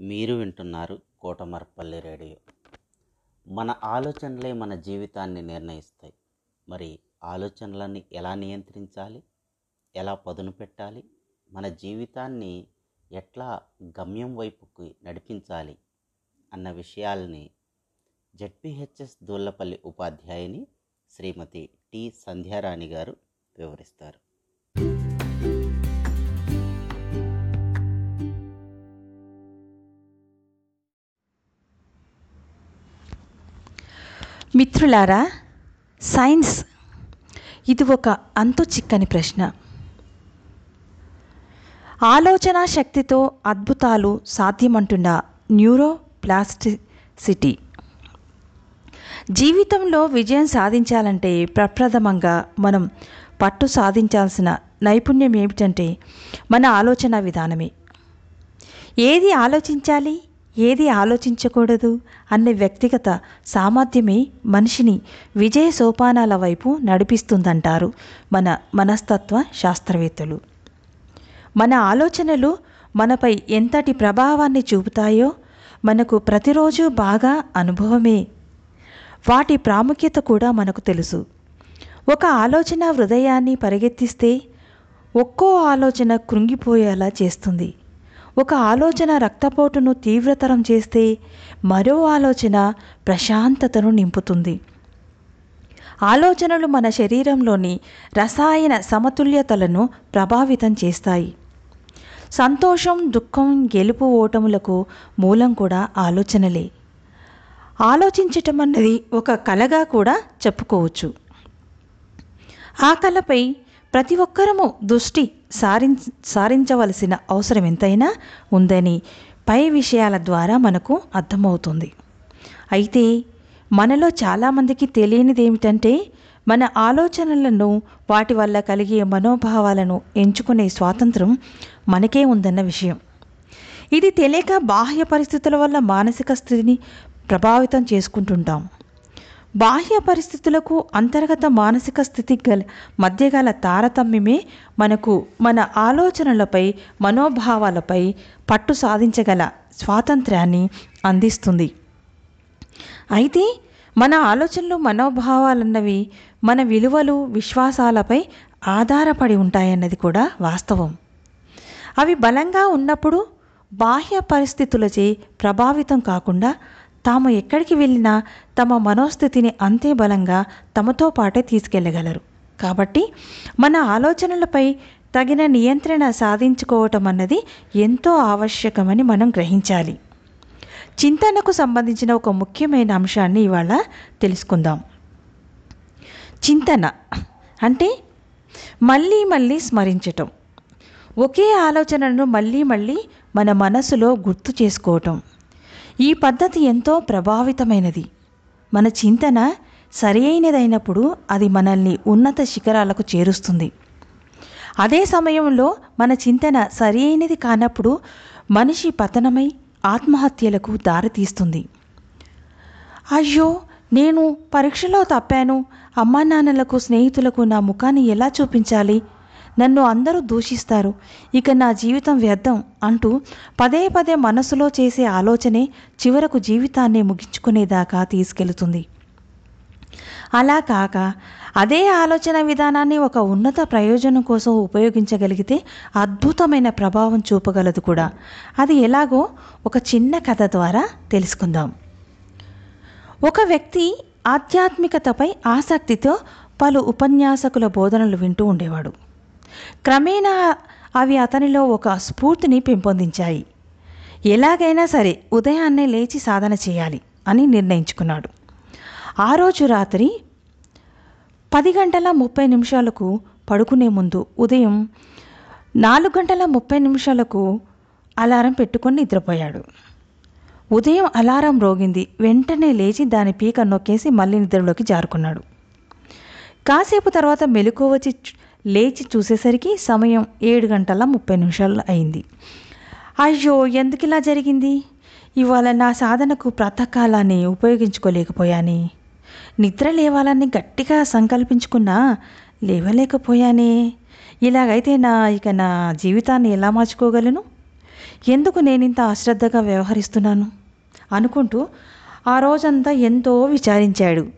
మీరు వింటున్నారు కోటమరపల్లి రేడియో. మన ఆలోచనలే మన జీవితాన్ని నిర్ణయిస్తాయి. మరి ఆలోచనలని ఎలా నియంత్రించాలి? ఎలా పదును పెట్టాలి? మన జీవితాన్ని ఎట్లా గమ్యం వైపుకి నడిపించాలి? అన్న విషయాల్ని జడ్పిహెచ్ఎస్ దూళ్ళపల్లి ఉపాధ్యాయుని శ్రీమతి టి సంధ్యారాణి గారు వివరిస్తారు. మిత్రులారా సైన్స్ ఇది ఒక అంతు చిక్కని ప్రశ్న. ఆలోచన శక్తితో అద్భుతాలు సాధ్యమంటున్న న్యూరోప్లాస్టిసిటీ. జీవితంలో విజయం సాధించాలంటే ప్రప్రథమంగా మనం పట్టు సాధించాల్సిన నైపుణ్యం ఏమిటంటే మన ఆలోచన విధానమే. ఏది ఆలోచించాలి? ఏది ఆలోచించకూడదు అనే వ్యక్తిగత సామర్థ్యమే మనిషిని విజయ సోపానాల వైపు నడిపిస్తుందంటారు మన మనస్తత్వ శాస్త్రవేత్తలు. మన ఆలోచనలు మనపై ఎంతటి ప్రభావాన్ని చూపుతాయో మనకు ప్రతిరోజు బాగా అనుభవమే. వాటి ప్రాముఖ్యత కూడా మనకు తెలుసు. ఒక ఆలోచన హృదయాన్ని పరిగెత్తిస్తే ఒక్కో ఆలోచన కృంగిపోయేలా చేస్తుంది. ఒక ఆలోచన రక్తపోటును తీవ్రతరం చేస్తే మరో ఆలోచన ప్రశాంతతను నింపుతుంది. ఆలోచనలు మన శరీరంలోని రసాయన సమతుల్యతలను ప్రభావితం చేస్తాయి. సంతోషం దుఃఖం గెలుపు ఓటములకు మూలం కూడా ఆలోచనలే. ఆలోచించటం అన్నది ఒక కళగా కూడా చెప్పుకోవచ్చు. ఆ కళపై ప్రతి ఒక్కరము దృష్టి సారిం సారించవలసిన అవసరం ఎంతైనా ఉందని పై విషయాల ద్వారా మనకు అర్థమవుతుంది. అయితే మనలో చాలామందికి తెలియనిది ఏమిటంటే మన ఆలోచనలను వాటి వల్ల కలిగే మనోభావాలను ఎంచుకునే స్వాతంత్రం మనకే ఉందన్న విషయం. ఇది తెలియక బాహ్య పరిస్థితుల వల్ల మానసిక స్థితిని ప్రభావితం చేసుకుంటుంటాం. బాహ్య పరిస్థితులకు అంతర్గత మానసిక స్థితి గల మధ్య గల తారతమ్యమే మనకు మన ఆలోచనలపై మనోభావాలపై పట్టు సాధించగల స్వాతంత్ర్యాన్ని అందిస్తుంది. అయితే మన ఆలోచనలు మనోభావాలన్నవి మన విలువలు విశ్వాసాలపై ఆధారపడి ఉంటాయన్నది కూడా వాస్తవం. అవి బలంగా ఉన్నప్పుడు బాహ్య పరిస్థితులచే ప్రభావితం కాకుండా తాము ఎక్కడికి వెళ్ళినా తమ మనోస్థితిని అంతే బలంగా తమతో పాటే తీసుకెళ్ళగలరు. కాబట్టి మన ఆలోచనలపై తగిన నియంత్రణ సాధించుకోవటం అన్నది ఎంతో ఆవశ్యకమని మనం గ్రహించాలి. చింతనకు సంబంధించిన ఒక ముఖ్యమైన అంశాన్ని ఇవాళ తెలుసుకుందాం. చింతన అంటే మళ్ళీ మళ్ళీ స్మరించటం. ఒకే ఆలోచనను మళ్ళీ మళ్ళీ మన మనసులో గుర్తు చేసుకోవటం. ఈ పద్ధతి ఎంతో ప్రభావితమైనది. మన చింతన సరి అయినదైనప్పుడు అది మనల్ని ఉన్నత శిఖరాలకు చేరుస్తుంది. అదే సమయంలో మన చింతన సరి అయినది కానప్పుడు మనిషి పతనమై ఆత్మహత్యలకు దారితీస్తుంది. అయ్యో నేను పరీక్షలో తప్పాను. అమ్మా నాన్నలకు స్నేహితులకు నా ముఖాన్ని ఎలా చూపించాలి? నన్ను అందరూ దూషిస్తారు. ఇక నా జీవితం వ్యర్థం అంటూ పదే పదే మనసులో చేసే ఆలోచనే చివరకు జీవితాన్ని ముగించుకునేదాకా తీసుకెళుతుంది. అలా కాక అదే ఆలోచన విధానాన్ని ఒక ఉన్నత ప్రయోజనం కోసం ఉపయోగించగలిగితే అద్భుతమైన ప్రభావం చూపగలదు కూడా. అది ఎలాగో ఒక చిన్న కథ ద్వారా తెలుసుకుందాం. ఒక వ్యక్తి ఆధ్యాత్మికతపై ఆసక్తితో పలు ఉపన్యాసకుల బోధనలు వింటూ ఉండేవాడు. క్రమేణా అవి అతనిలో ఒక స్ఫూర్తిని పెంపొందించాయి. ఎలాగైనా సరే ఉదయాన్నే లేచి సాధన చేయాలి అని నిర్ణయించుకున్నాడు. ఆ రోజు రాత్రి పది గంటల ముప్పై నిమిషాలకు పడుకునే ముందు ఉదయం నాలుగు గంటల ముప్పై నిమిషాలకు అలారం పెట్టుకొని నిద్రపోయాడు. ఉదయం అలారం రోగింది. వెంటనే లేచి దాని పీక నొక్కేసి మళ్ళీ నిద్రలోకి జారుకున్నాడు. కాసేపు తర్వాత మెలకు వచ్చి లేచి చూసేసరికి సమయం ఏడు గంటల ముప్పై నిమిషాలు అయింది. అయ్యో ఎందుకు ఇలా జరిగింది? ఇవాళ నా సాధనకు ప్రాతకాలాన్ని ఉపయోగించుకోలేకపోయాని. నిద్ర లేవాలని గట్టిగా సంకల్పించుకున్నా లేవలేకపోయానే. ఇలాగైతే నా ఇక నా జీవితాన్ని ఎలా మార్చుకోగలను? ఎందుకు నేను ఇంత అశ్రద్ధగా వ్యవహరిస్తున్నాను? అనుకుంటూ ఆ రోజంతా ఎంతో విచారించాడు.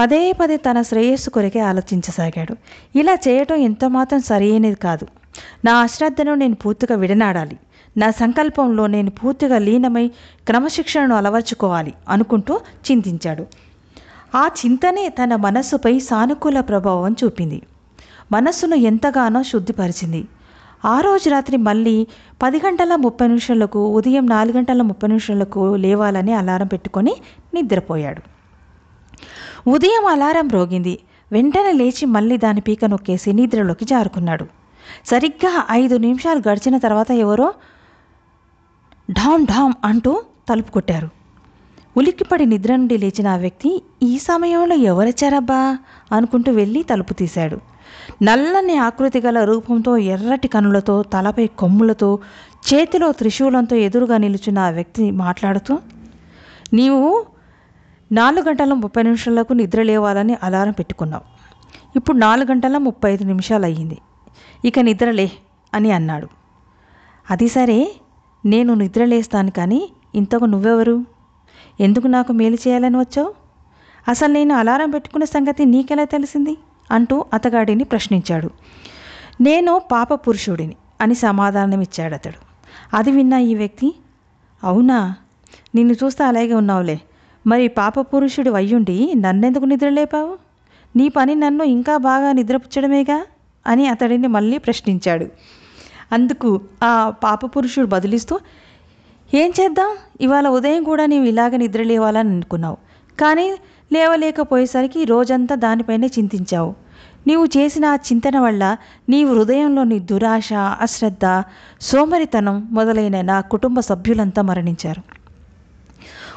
పదే పదే తన శ్రేయస్సు కొరకే ఆలోచించసాగాడు. ఇలా చేయటం ఎంతమాత్రం సరైనది కాదు. నా అశ్రద్ధను నేను పూర్తిగా విడనాడాలి. నా సంకల్పంలో నేను పూర్తిగా లీనమై క్రమశిక్షణను అలవర్చుకోవాలి అనుకుంటూ చింతించాడు. ఆ చింతనే తన మనస్సుపై సానుకూల ప్రభావం చూపింది. మనస్సును ఎంతగానో శుద్ధిపరిచింది. ఆ రోజు రాత్రి మళ్ళీ పది గంటల ముప్పై నిమిషాలకు ఉదయం నాలుగు గంటల ముప్పై నిమిషాలకు లేవాలని అలారం పెట్టుకొని నిద్రపోయాడు. ఉదయం అలారం రోగింది. వెంటనే లేచి మళ్ళీ దాని పీక నొక్కేసి నిద్రలోకి జారుకున్నాడు. సరిగ్గా ఐదు నిమిషాలు గడిచిన తర్వాత ఎవరో ఢామ్ ఢామ్ అంటూ తలుపు కొట్టారు. ఉలిక్కిపడి నిద్ర నుండి లేచిన ఆ వ్యక్తి ఈ సమయంలో ఎవరొచ్చారబ్బా? అనుకుంటూ వెళ్ళి తలుపు తీశాడు. నల్లని ఆకృతి గల రూపంతో ఎర్రటి కనులతో తలపై కొమ్ములతో చేతిలో త్రిశూలంతో ఎదురుగా నిలుచున్న ఆ వ్యక్తి మాట్లాడుతూ నీవు నాలుగు గంటల ముప్పై నిమిషాలకు నిద్ర లేవాలని అలారం పెట్టుకున్నావు. ఇప్పుడు నాలుగు గంటల ముప్పై ఐదు నిమిషాలు అయ్యింది ఇక నిద్రలే అని అన్నాడు. అది సరే నేను నిద్ర లేస్తాను కానీ ఇంతకు నువ్వెవరు? ఎందుకు నాకు మేలు చేయాలని వచ్చావు? అసలు నేను అలారం పెట్టుకున్న సంగతి నీకెలా తెలిసింది? అంటూ అతగాడిని ప్రశ్నించాడు. నేను పాప పురుషుడిని అని సమాధానం ఇచ్చాడు అతడు అది విన్న ఈ వ్యక్తి అవునా? నిన్ను చూస్తే అలాగే ఉన్నావులే. మరి పాప పురుషుడు అయ్యుండి నన్నెందుకు నిద్రలేపావు? నీ పని నన్ను ఇంకా బాగా నిద్రపుచ్చడమేగా? అని అతడిని మళ్ళీ ప్రశ్నించాడు. అందుకు ఆ పాప పురుషుడు బదులిస్తూ ఏం చేద్దాం? ఇవాళ ఉదయం కూడా నీవు ఇలాగ నిద్ర లేవాలని అనుకున్నావు. కానీ లేవలేకపోయేసరికి రోజంతా దానిపైనే చింతించావు. నీవు చేసిన ఆ చింతన వల్ల నీ హృదయంలోని దురాశ అశ్రద్ధ సోమరితనం మొదలైన నా కుటుంబ సభ్యులంతా మరణించారు.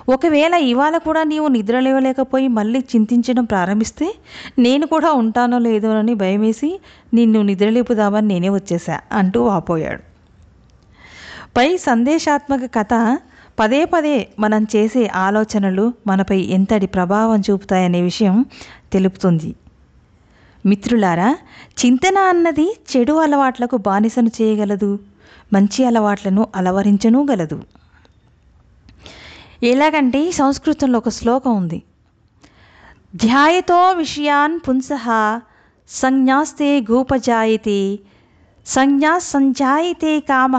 ఒకవేళ ఇవాళ కూడా నీవు నిద్ర లేవలేకపోయి మళ్ళీ చింతించడం ప్రారంభిస్తే నేను కూడా ఉంటానో లేదో అని భయమేసి నిన్ను నిద్రలేపుదామని నేనే వచ్చేసా అంటూ వాపోయాడు. పై సందేశాత్మక కథ పదే పదే మనం చేసే ఆలోచనలు మనపై ఎంతటి ప్రభావం చూపుతాయనే విషయం తెలుపుతుంది. మిత్రులారా చింతన అన్నది చెడు అలవాట్లకు బానిసను చేయగలదు మంచి అలవాట్లను అలవరించను గలదు. ఎలాగంటే సంస్కృతంలో ఒక శ్లోకం ఉంది. ధ్యాయతో విషయాన్ పుంసః సంజ్ఞాస్తే గోపజాయతే సంజ్ఞా సంజాయితే కామ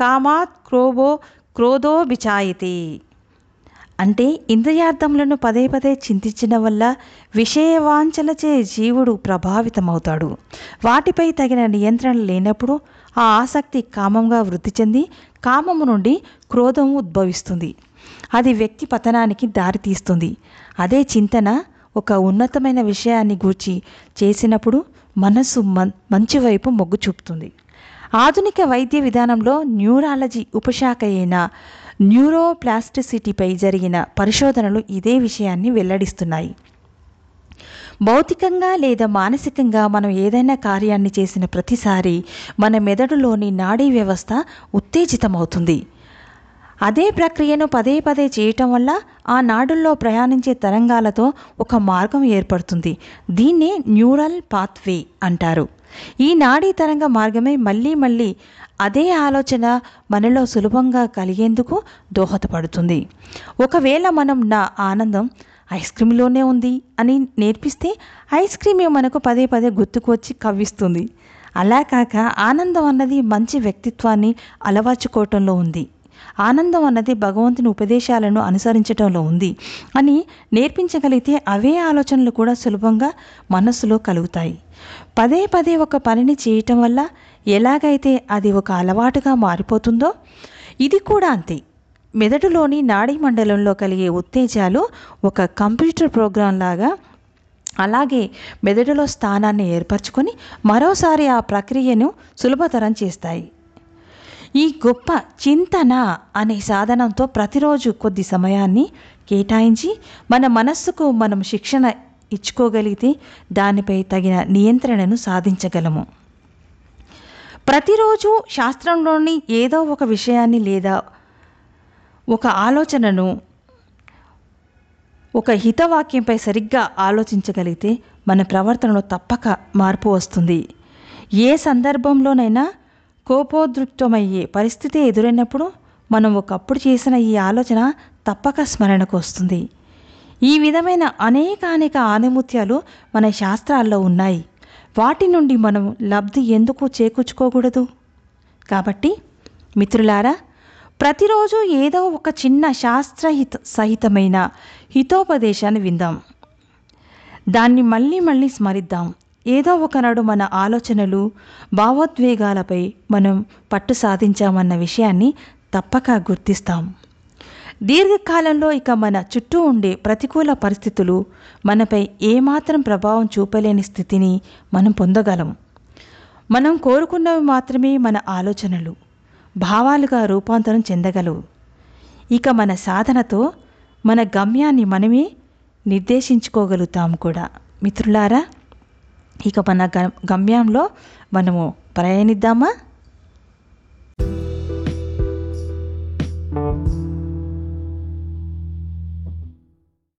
కామాత్ క్రోభో క్రోధో విచాయతే. అంటే ఇంద్రియార్థములను పదే పదే చింతించడం వల్ల విషయవాంఛలచే జీవుడు ప్రభావితమవుతాడు. వాటిపై తగిన నియంత్రణ లేనప్పుడు ఆ ఆసక్తి కామంగా వృద్ధి చెంది కామము నుండి క్రోధం ఉద్భవిస్తుంది. అది వ్యక్తి పతనానికి దారితీస్తుంది. అదే చింతన ఒక ఉన్నతమైన విషయాన్ని గూర్చి చేసినప్పుడు మనస్సు మన్ మంచి వైపు మొగ్గు చూపుతుంది. ఆధునిక వైద్య విధానంలో న్యూరాలజీ ఉపశాఖ అయిన న్యూరోప్లాస్టిసిటీపై జరిగిన పరిశోధనలు ఇదే విషయాన్ని వెల్లడిస్తున్నాయి. భౌతికంగా లేదా మానసికంగా మనం ఏదైనా కార్యాన్ని చేసిన ప్రతిసారి మన మెదడులోని నాడీ వ్యవస్థ ఉత్తేజితమవుతుంది. అదే ప్రక్రియను పదే పదే చేయటం వల్ల ఆ నాడుల్లో ప్రయాణించే తరంగాలతో ఒక మార్గం ఏర్పడుతుంది. దీన్నే న్యూరల్ పాత్వే అంటారు. ఈ నాడీ తరంగ మార్గమే మళ్ళీ మళ్ళీ అదే ఆలోచన మనలో సులభంగా కలిగేందుకు దోహదపడుతుంది. ఒకవేళ మనం నా ఆనందం ఐస్ క్రీమ్లోనే ఉంది అని నేర్పిస్తే ఐస్ క్రీమే మనకు పదే పదే గుర్తుకు వచ్చి కవ్విస్తుంది. అలా కాక ఆనందం అన్నది మంచి వ్యక్తిత్వాన్ని అలవర్చుకోవటంలో ఉంది. ఆనందం అన్నది భగవంతుని ఉపదేశాలను అనుసరించటంలో ఉంది అని నేర్పించగలిగితే అవే ఆలోచనలు కూడా సులభంగా మనస్సులో కలుగుతాయి. పదే పదే ఒక పనిని చేయటం వల్ల ఎలాగైతే అది ఒక అలవాటుగా మారిపోతుందో ఇది కూడా అంతే. మెదడులోని నాడీ మండలంలో కలిగే ఉత్తేజాలు ఒక కంప్యూటర్ ప్రోగ్రాం లాగా అలాగే మెదడులో స్థానాన్ని ఏర్పరచుకొని మరోసారి ఆ ప్రక్రియను సులభతరం చేస్తాయి. ఈ గొప్ప చింతన అనే సాధనంతో ప్రతిరోజు కొద్ది సమయాన్ని కేటాయించి మన మనస్సుకు మనం శిక్షణ ఇచ్చుకోగలిగితే దానిపై తగిన నియంత్రణను సాధించగలము. ప్రతిరోజు శాస్త్రంలోని ఏదో ఒక విషయాన్ని లేదా ఒక ఆలోచనను ఒక హితవాక్యంపై సరిగ్గా ఆలోచించగలిగితే మన ప్రవర్తనలో తప్పక మార్పు వస్తుంది. ఏ సందర్భంలోనైనా కోపోద్రిక్తమయ్యే పరిస్థితి ఎదురైనప్పుడు మనం ఒకప్పుడు చేసిన ఈ ఆలోచన తప్పక స్మరణకు వస్తుంది. ఈ విధమైన అనేకానేక ఆనిముత్యాలు మన శాస్త్రాల్లో ఉన్నాయి. వాటి నుండి మనం లబ్ధి ఎందుకు చేకూర్చుకోకూడదు? కాబట్టి మిత్రులారా ప్రతిరోజు ఏదో ఒక చిన్న శాస్త్రహిత సహితమైన హితోపదేశాన్ని విందాం. దాన్ని మళ్ళీ మళ్ళీ స్మరిద్దాం. ఏదో ఒకనాడు మన ఆలోచనలు భావోద్వేగాలపై మనం పట్టు సాధించామన్న విషయాన్ని తప్పక గుర్తిస్తాం. దీర్ఘకాలంలో ఇక మన చుట్టూ ఉండే ప్రతికూల పరిస్థితులు మనపై ఏమాత్రం ప్రభావం చూపలేని స్థితిని మనం పొందగలం. మనం కోరుకున్నవి మాత్రమే మన ఆలోచనలు భావాలుగా రూపాంతరం చెందగలవు. ఇక మన సాధనతో మన గమ్యాన్ని మనమే నిర్దేశించుకోగలుగుతాం కూడా. మిత్రులారా ఇక మన గమ్యంలో మనము ప్రయాణిద్దామా?